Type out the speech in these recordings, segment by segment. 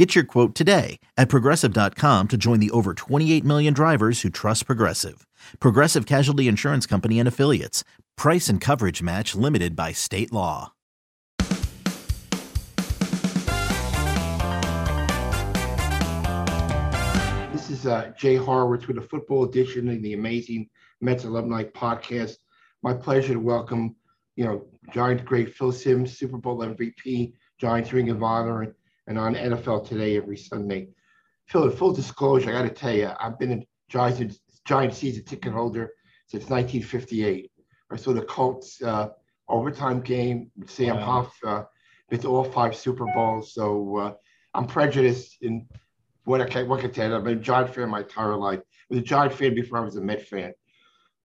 Get your quote today at progressive.com to join the over 28 million drivers who trust Progressive. Progressive Casualty Insurance Company and Affiliates. Price and coverage match limited by state law. This is uh, Jay Horwitz with a football edition of the amazing Mets Alumni Podcast. My pleasure to welcome, you know, Giants great Phil Simms, Super Bowl MVP, Giants Ring of Honor, and, and on NFL Today every Sunday. Phil, in full disclosure, I got to tell you, I've been a Giants, Giants season ticket holder since 1958. I saw the Colts uh, overtime game with Sam Wow. Huff, uh, been to all five Super Bowls. So uh, I'm prejudiced in what I can, what I can tell you. I've been a Giant fan my entire life. I was a Giant fan before I was a Met fan.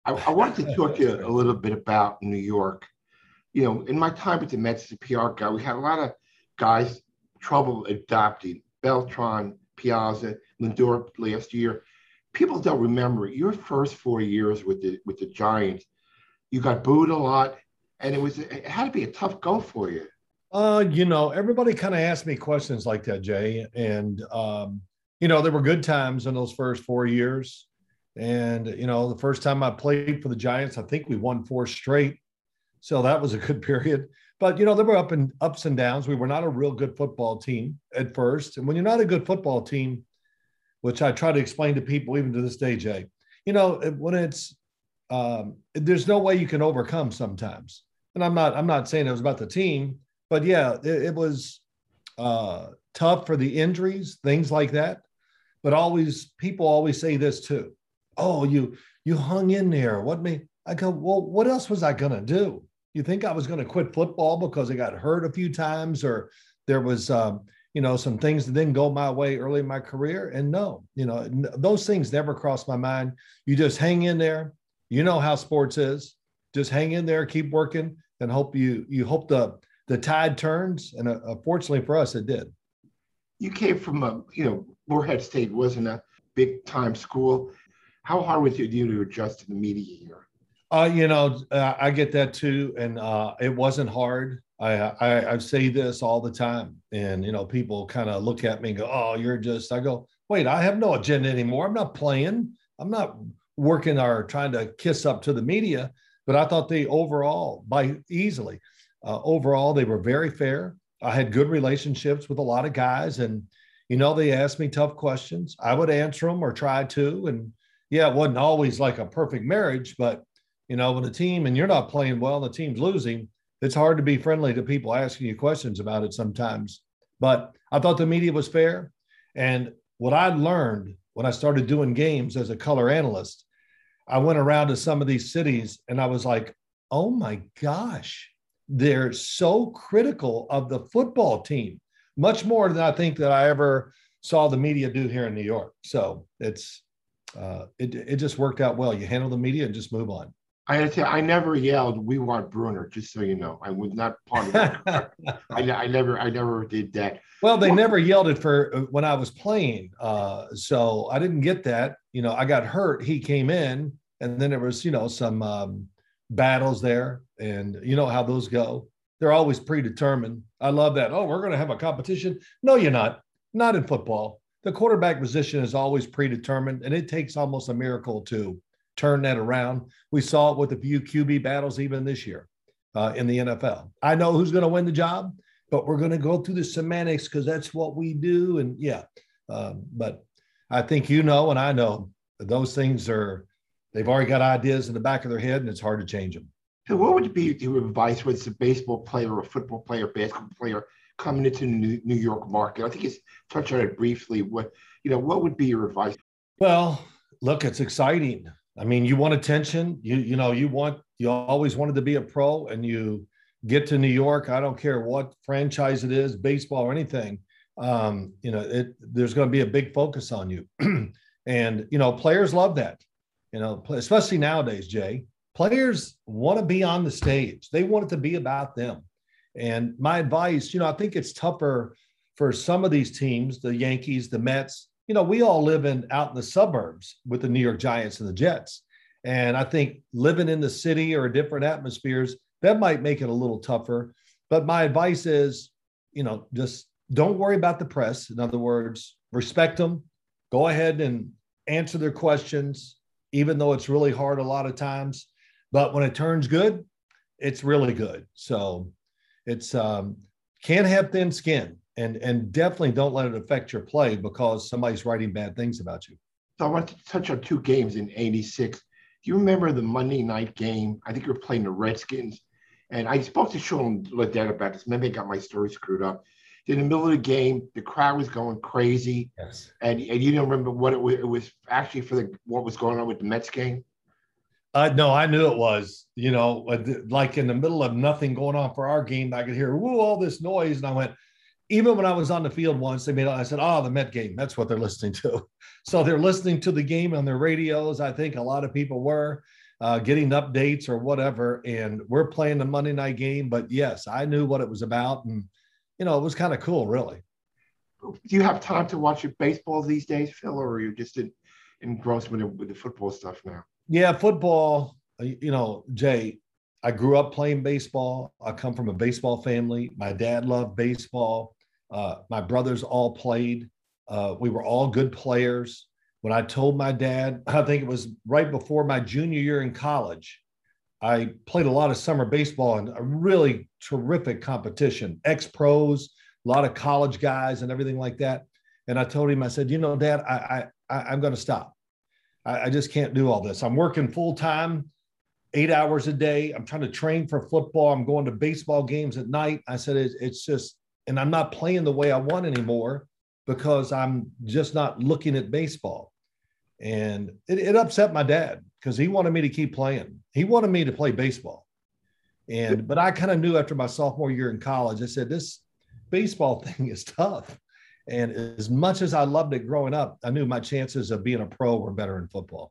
I, I wanted to talk to you a little bit about New York. You know, in my time with the Mets as a PR guy, we had a lot of guys trouble adopting Beltran, Piazza, Lindor last year. People don't remember your first four years with the with the Giants. You got booed a lot, and it was it had to be a tough go for you. Uh, you know, everybody kind of asked me questions like that, Jay. And um, you know, there were good times in those first four years. And you know, the first time I played for the Giants, I think we won four straight. So that was a good period. But you know, there were up and ups and downs. We were not a real good football team at first. And when you're not a good football team, which I try to explain to people even to this day, Jay, you know, when it's um, there's no way you can overcome sometimes. And I'm not I'm not saying it was about the team, but yeah, it, it was uh, tough for the injuries, things like that. But always, people always say this too. Oh, you you hung in there. What me? I go. Well, what else was I gonna do? You think I was gonna quit football because I got hurt a few times, or there was um, you know some things that didn't go my way early in my career? And no, you know those things never crossed my mind. You just hang in there. You know how sports is. Just hang in there, keep working, and hope you you hope the the tide turns. And uh, uh, fortunately for us, it did. You came from a you know Morehead State wasn't a big time school. How hard was it you to adjust to the media here? Uh, you know, uh, I get that too, and uh, it wasn't hard. I, I I say this all the time, and you know, people kind of look at me and go, "Oh, you're just." I go, "Wait, I have no agenda anymore. I'm not playing. I'm not working or trying to kiss up to the media." But I thought they overall, by easily, uh, overall, they were very fair. I had good relationships with a lot of guys, and you know, they asked me tough questions. I would answer them or try to, and yeah, it wasn't always like a perfect marriage, but you know, when a team and you're not playing well the team's losing, it's hard to be friendly to people asking you questions about it sometimes. But I thought the media was fair. And what I learned when I started doing games as a color analyst, I went around to some of these cities and I was like, oh my gosh, they're so critical of the football team, much more than I think that I ever saw the media do here in New York. So it's, uh, it, it just worked out well. You handle the media and just move on. I had to you, I never yelled, "We want Brunner," just so you know. I was not part of that. I, I never, I never did that. Well, they never yelled it for uh, when I was playing. Uh, so I didn't get that. You know, I got hurt. He came in, and then there was, you know, some um, battles there, and you know how those go. They're always predetermined. I love that. Oh, we're going to have a competition. No, you're not. Not in football. The quarterback position is always predetermined, and it takes almost a miracle to turn that around. We saw it with a few QB battles even this year uh, in the NFL. I know who's going to win the job but we're going to go through the semantics because that's what we do. And yeah, um, but I think you know, and I know that those things are, they've already got ideas in the back of their head and it's hard to change them. So, what would be your advice whether it's a baseball player, or a football player, basketball player coming into the New New York market? I think you touched on it briefly. What you know, what would be your advice? Well, look, it's exciting. I mean, you want attention. You you know, you want you always wanted to be a pro, and you get to New York. I don't care what franchise it is, baseball or anything. Um, you know, it there's going to be a big focus on you, and you know, players love that. You know, especially nowadays, Jay. players want to be on the stage. They want it to be about them. And my advice, you know, I think it's tougher for some of these teams, the Yankees, the Mets. You know, we all live in out in the suburbs with the New York Giants and the Jets. And I think living in the city or different atmospheres, that might make it a little tougher. But my advice is, you know, just don't worry about the press. In other words, respect them. Go ahead and answer their questions, even though it's really hard a lot of times. But when it turns good, it's really good. So it's um, can't have thin skin, and and definitely don't let it affect your play because somebody's writing bad things about you. So I want to touch on two games in '86. Do you remember the Monday night game? I think you were playing the Redskins, and I spoke to Sean Landeta about this. Maybe I got my story screwed up. In the middle of the game, the crowd was going crazy. Yes. And, and you don't remember what it was, it was actually for the what was going on with the Mets game? Uh, no, I knew it was, you know, uh, like in the middle of nothing going on for our game, I could hear woo, all this noise. And I went, even when I was on the field once, they made I said, Oh, the Met game. That's what they're listening to. So they're listening to the game on their radios. I think a lot of people were uh, getting updates or whatever. And we're playing the Monday night game. But yes, I knew what it was about. And, you know, it was kind of cool, really. Do you have time to watch your baseball these days, Phil, or are you just engrossed with the, with the football stuff now? Yeah, football. Uh, you know, Jay, I grew up playing baseball. I come from a baseball family. My dad loved baseball. Uh, my brothers all played. Uh, we were all good players. When I told my dad, I think it was right before my junior year in college, I played a lot of summer baseball and a really terrific competition, ex pros, a lot of college guys, and everything like that. And I told him, I said, you know, Dad, I, I, I'm going to stop. I, I just can't do all this. I'm working full time, eight hours a day. I'm trying to train for football. I'm going to baseball games at night. I said, it, it's just, and I'm not playing the way I want anymore because I'm just not looking at baseball. And it, it upset my dad because he wanted me to keep playing. He wanted me to play baseball. And, but I kind of knew after my sophomore year in college, I said, this baseball thing is tough. And as much as I loved it growing up, I knew my chances of being a pro were better in football.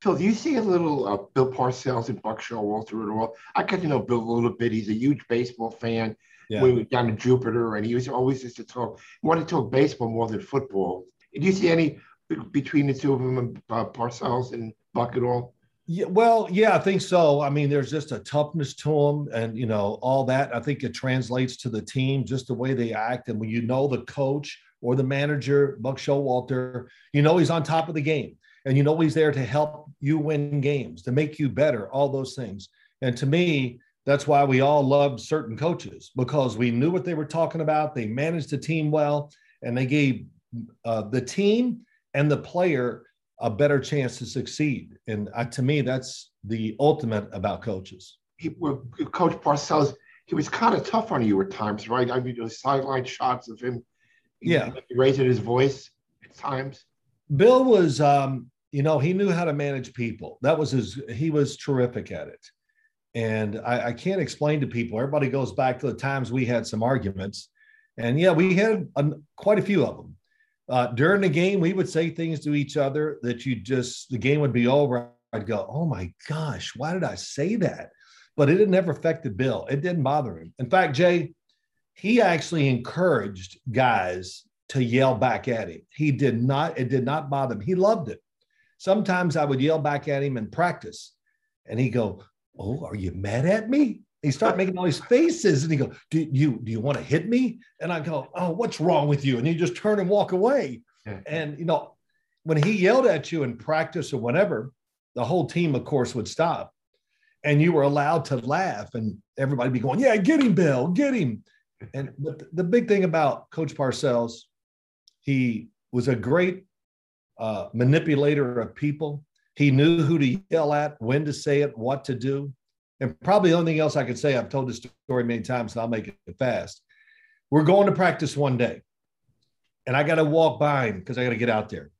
Phil, do you see a little uh, Bill Parcells and Buck Showalter at all? I got to know Bill a little bit. He's a huge baseball fan. Yeah. We went down to Jupiter, and he was always just to talk. He wanted to talk baseball more than football. Do you see any between the two of them, uh, Parcells and Buck at all? Yeah, well, yeah, I think so. I mean, there's just a toughness to them, and you know, all that. I think it translates to the team, just the way they act. And when you know the coach or the manager, Buck Showalter, you know he's on top of the game, and you know he's there to help you win games, to make you better, all those things. And to me, that's why we all loved certain coaches because we knew what they were talking about. They managed the team well, and they gave uh, the team and the player a better chance to succeed. And uh, to me, that's the ultimate about coaches. He, Coach Parcells, he was kind of tough on you at times, right? I mean, those sideline shots of him, yeah, raising his voice at times. Bill was, um, you know, he knew how to manage people. That was his. He was terrific at it. And I, I can't explain to people. Everybody goes back to the times we had some arguments, and yeah, we had quite a few of them uh, during the game, we would say things to each other that you just, the game would be over. I'd go, oh my gosh, why did I say that? But it had never affected Bill. It didn't bother him. In fact, Jay, he actually encouraged guys to yell back at him. He did not, it did not bother him. He loved it. Sometimes I would yell back at him in practice. And he'd go, Oh, are you mad at me? he start making all these faces and he go do you do you want to hit me? And i go oh what's wrong with you? And you just turn and walk away. And you know when he yelled at you in practice or whatever the whole team of course would stop. And you were allowed to laugh and everybody be going yeah get him bill get him. And but the big thing about coach parcells he was a great uh, manipulator of people He knew who to yell at, when to say it, what to do. And probably the only thing else I could say, I've told this story many times and I'll make it fast. We're going to practice one day and I got to walk by him because I got to get out there.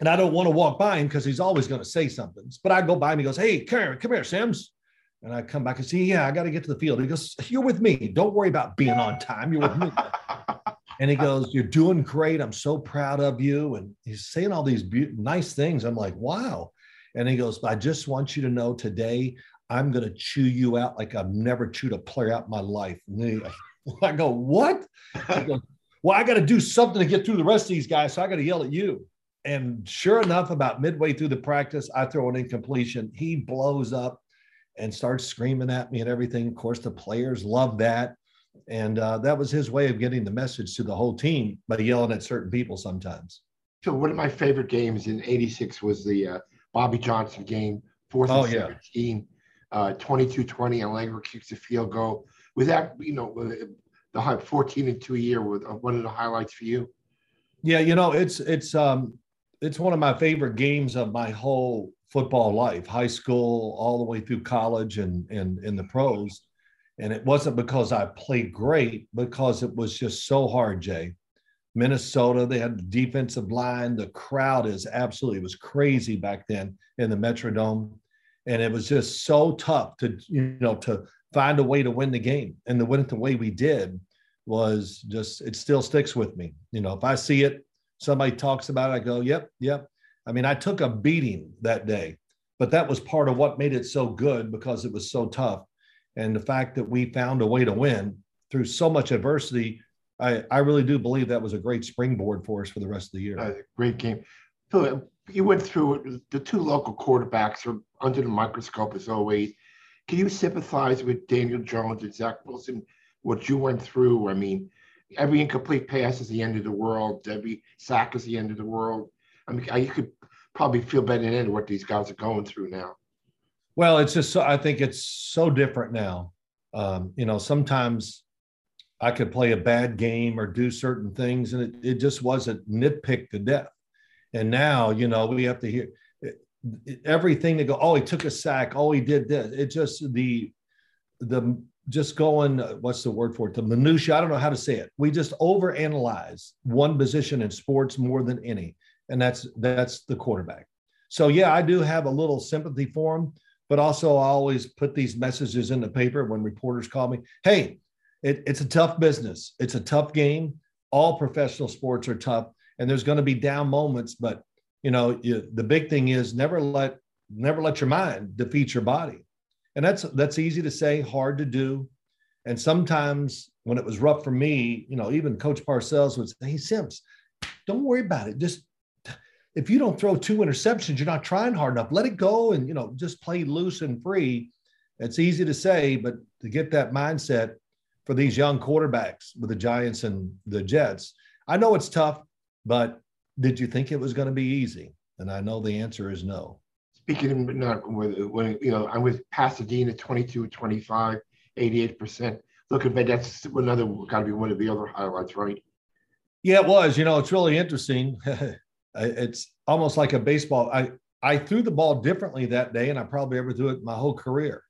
And I don't want to walk by him because he's always going to say something. But I go by him, he goes, Hey, come here, come here, Simms. And I come back and see, yeah, I got to get to the field. He goes, You're with me. Don't worry about being on time. You're with me. and he goes, You're doing great. I'm so proud of you. And he's saying all these be- nice things. I'm like, Wow. And he goes, I just want you to know today, I'm going to chew you out like I've never chewed a player out in my life. And he, I go, What? Goes, well, I got to do something to get through the rest of these guys. So I got to yell at you. And sure enough, about midway through the practice, I throw an incompletion. He blows up and starts screaming at me and everything. Of course, the players love that. And uh, that was his way of getting the message to the whole team by yelling at certain people sometimes. So one of my favorite games in 86 was the uh, Bobby Johnson game, fourth and oh, 17, yeah. uh, 22-20, Allegre kicks a field goal. Was that, you know, uh, the 14 and two year with uh, one of the highlights for you? Yeah, you know, it's, it's, um, it's one of my favorite games of my whole football life, high school, all the way through college and and in the pros. And it wasn't because I played great, because it was just so hard, Jay. Minnesota, they had the defensive line. The crowd is absolutely, it was crazy back then in the Metrodome. And it was just so tough to, you know, to find a way to win the game. And to win it the way we did was just, it still sticks with me. You know, if I see it, somebody talks about it, I go, yep, yep. I mean, I took a beating that day, but that was part of what made it so good because it was so tough. And the fact that we found a way to win through so much adversity, I, I really do believe that was a great springboard for us for the rest of the year. Uh, great game. Phil, you went through the two local quarterbacks are under the microscope as always. Can you sympathize with Daniel Jones and Zach Wilson, what you went through? I mean, every incomplete pass is the end of the world. Every sack is the end of the world. I mean, you could probably feel better than what these guys are going through now. Well, it's just so, I think it's so different now. Um, you know, sometimes I could play a bad game or do certain things, and it, it just wasn't nitpicked to death. And now, you know, we have to hear everything to go. Oh, he took a sack. Oh, he did this. It just the the just going. What's the word for it? The minutia. I don't know how to say it. We just overanalyze one position in sports more than any and that's that's the quarterback. So yeah, I do have a little sympathy for him, but also I always put these messages in the paper when reporters call me. Hey, it, it's a tough business. It's a tough game. All professional sports are tough, and there's going to be down moments. But you know, you, the big thing is never let never let your mind defeat your body, and that's that's easy to say, hard to do. And sometimes when it was rough for me, you know, even Coach Parcells would say, "Hey Simms, don't worry about it. Just if you don't throw two interceptions, you're not trying hard enough. Let it go and you know just play loose and free. It's easy to say, but to get that mindset for these young quarterbacks with the Giants and the Jets, I know it's tough, but did you think it was going to be easy? And I know the answer is no. Speaking of not when you know, I'm with Pasadena 22 25, 88%. Look at that. that's another got to be one of the other highlights, right? Yeah, it was. You know, it's really interesting. It's almost like a baseball. I I threw the ball differently that day, and I probably ever threw it my whole career.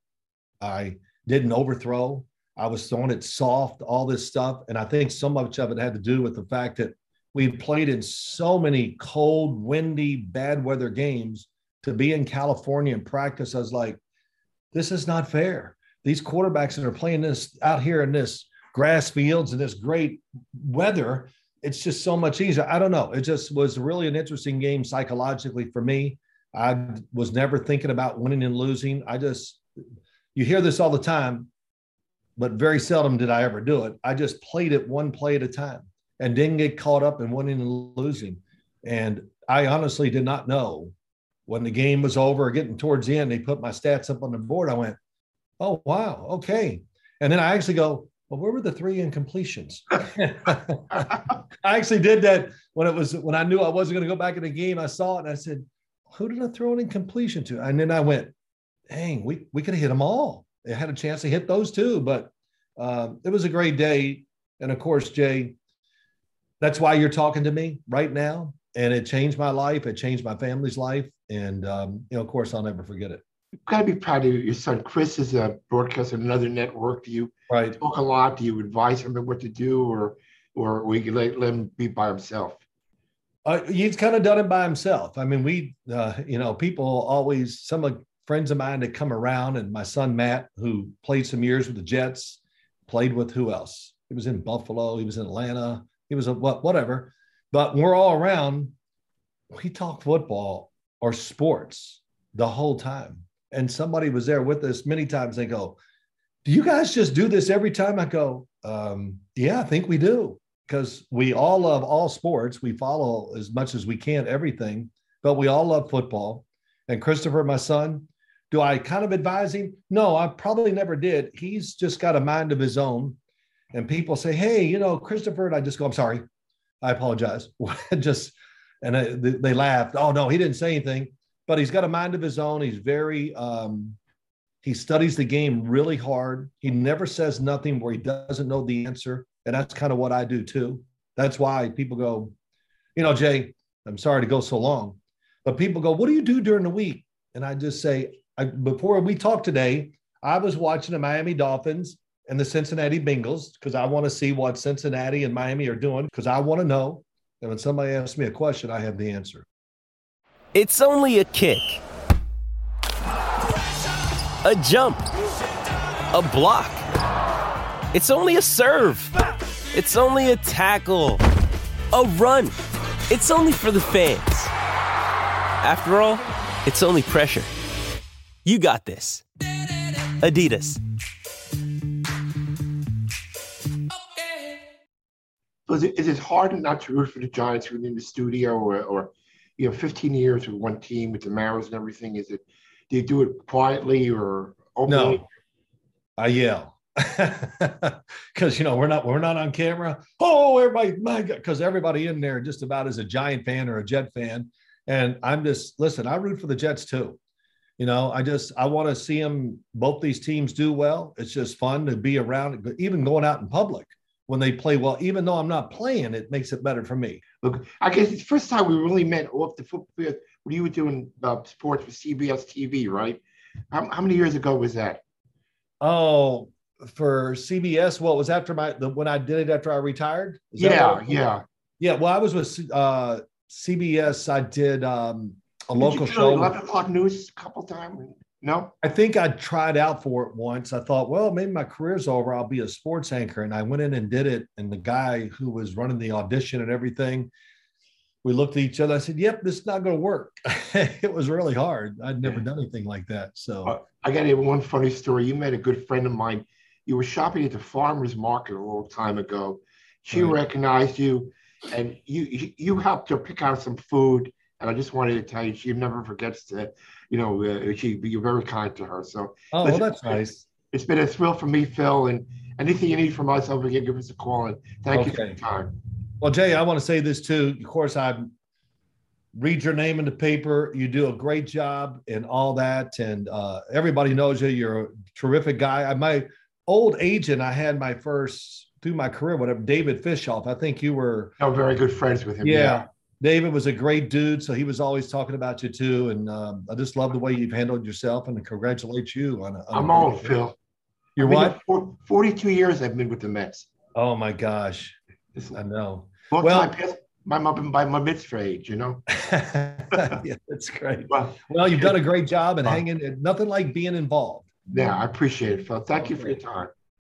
I didn't overthrow. I was throwing it soft, all this stuff, and I think so much of it had to do with the fact that we played in so many cold, windy, bad weather games. To be in California and practice, I was like, this is not fair. These quarterbacks that are playing this out here in this grass fields and this great weather it's just so much easier. I don't know. It just was really an interesting game psychologically for me. I was never thinking about winning and losing. I just, you hear this all the time, but very seldom did I ever do it. I just played it one play at a time and didn't get caught up in winning and losing. And I honestly did not know when the game was over, getting towards the end, they put my stats up on the board. I went, oh, wow, okay. And then I actually go, well, where were the three incompletions? I actually did that when it was when I knew I wasn't going to go back in the game. I saw it and I said, "Who did I throw an incompletion to?" And then I went, "Dang, we we could have hit them all. They had a chance to hit those too." But um, it was a great day, and of course, Jay, that's why you're talking to me right now, and it changed my life. It changed my family's life, And um, you know, of course, I'll never forget it. You've got to be proud of your son. Chris is a broadcaster on another network. Do you right. talk a lot? Do you advise him what to do, or or we can let, let him be by himself? Uh, he's kind of done it by himself. I mean, we, uh, you know, people always, some of friends of mine that come around, and my son Matt, who played some years with the Jets, played with who else? He was in Buffalo, he was in Atlanta, he was a what, whatever. But we're all around. We talk football or sports the whole time. And somebody was there with us many times. They go, Do you guys just do this every time? I go, um, Yeah, I think we do because we all love all sports. We follow as much as we can everything, but we all love football. And Christopher, my son, do I kind of advise him? No, I probably never did. He's just got a mind of his own. And people say, hey, you know, Christopher, and I just go, I'm sorry. I apologize. just, and I, they laughed. Oh, no, he didn't say anything, but he's got a mind of his own. He's very, um, he studies the game really hard. He never says nothing where he doesn't know the answer. And that's kind of what I do too. That's why people go, you know, Jay, I'm sorry to go so long, but people go, what do you do during the week? And I just say, I, before we talk today, I was watching the Miami Dolphins and the Cincinnati Bengals because I want to see what Cincinnati and Miami are doing because I want to know. And when somebody asks me a question, I have the answer. It's only a kick, a jump, a block. It's only a serve. It's only a tackle, a run. It's only for the fans. After all, it's only pressure. You got this. Adidas. is it, is it hard not to root for the Giants within the studio or, or you know 15 years with one team with the Maras and everything? Is it do you do it quietly or openly? No, I yell because you know we're not we're not on camera. Oh, everybody, my God, because everybody in there just about is a Giant fan or a Jet fan, and I'm just listen. I root for the Jets too. You know, I just I want to see them both these teams do well. It's just fun to be around, even going out in public when they play well. Even though I'm not playing, it makes it better for me. Look, I guess it's the first time we really met off the football field when you were doing uh, sports for CBS TV, right? How, how many years ago was that? Oh, for CBS. What was after my the, when I did it after I retired? Is yeah, yeah, yeah. Well, I was with uh, CBS. I did um, a did local show. Eleven o'clock news a couple times. No, I think I tried out for it once. I thought, well, maybe my career's over. I'll be a sports anchor, and I went in and did it. And the guy who was running the audition and everything, we looked at each other. I said, "Yep, this is not going to work." it was really hard. I'd never done anything like that. So uh, I got one funny story. You met a good friend of mine you were shopping at the farmers market a long time ago. She right. recognized you, and you you helped her pick out some food. And I just wanted to tell you, she never forgets to, you know, uh, she you're very kind to her. So oh, well, that's nice. It's been a thrill for me, Phil, and anything you need from us over here, give us a call. And thank okay. you for your time. Well, Jay, I want to say this too. Of course, I read your name in the paper. You do a great job and all that, and uh, everybody knows you. You're a terrific guy. I might old agent I had my first through my career, whatever, David Fishof. I think you were oh, very good friends with him. Yeah. yeah. David was a great dude. So he was always talking about you too. And um, I just love the way you've handled yourself and congratulate you on, a, on I'm old, Phil. You're what? 42 years I've been with the Mets. Oh my gosh. I know. Well, well my mom by my mitzvah age, you know. yeah, that's great. Well, well, you've done a great job and hanging. Nothing like being involved. Yeah, I appreciate it, Phil. Thank you for your time.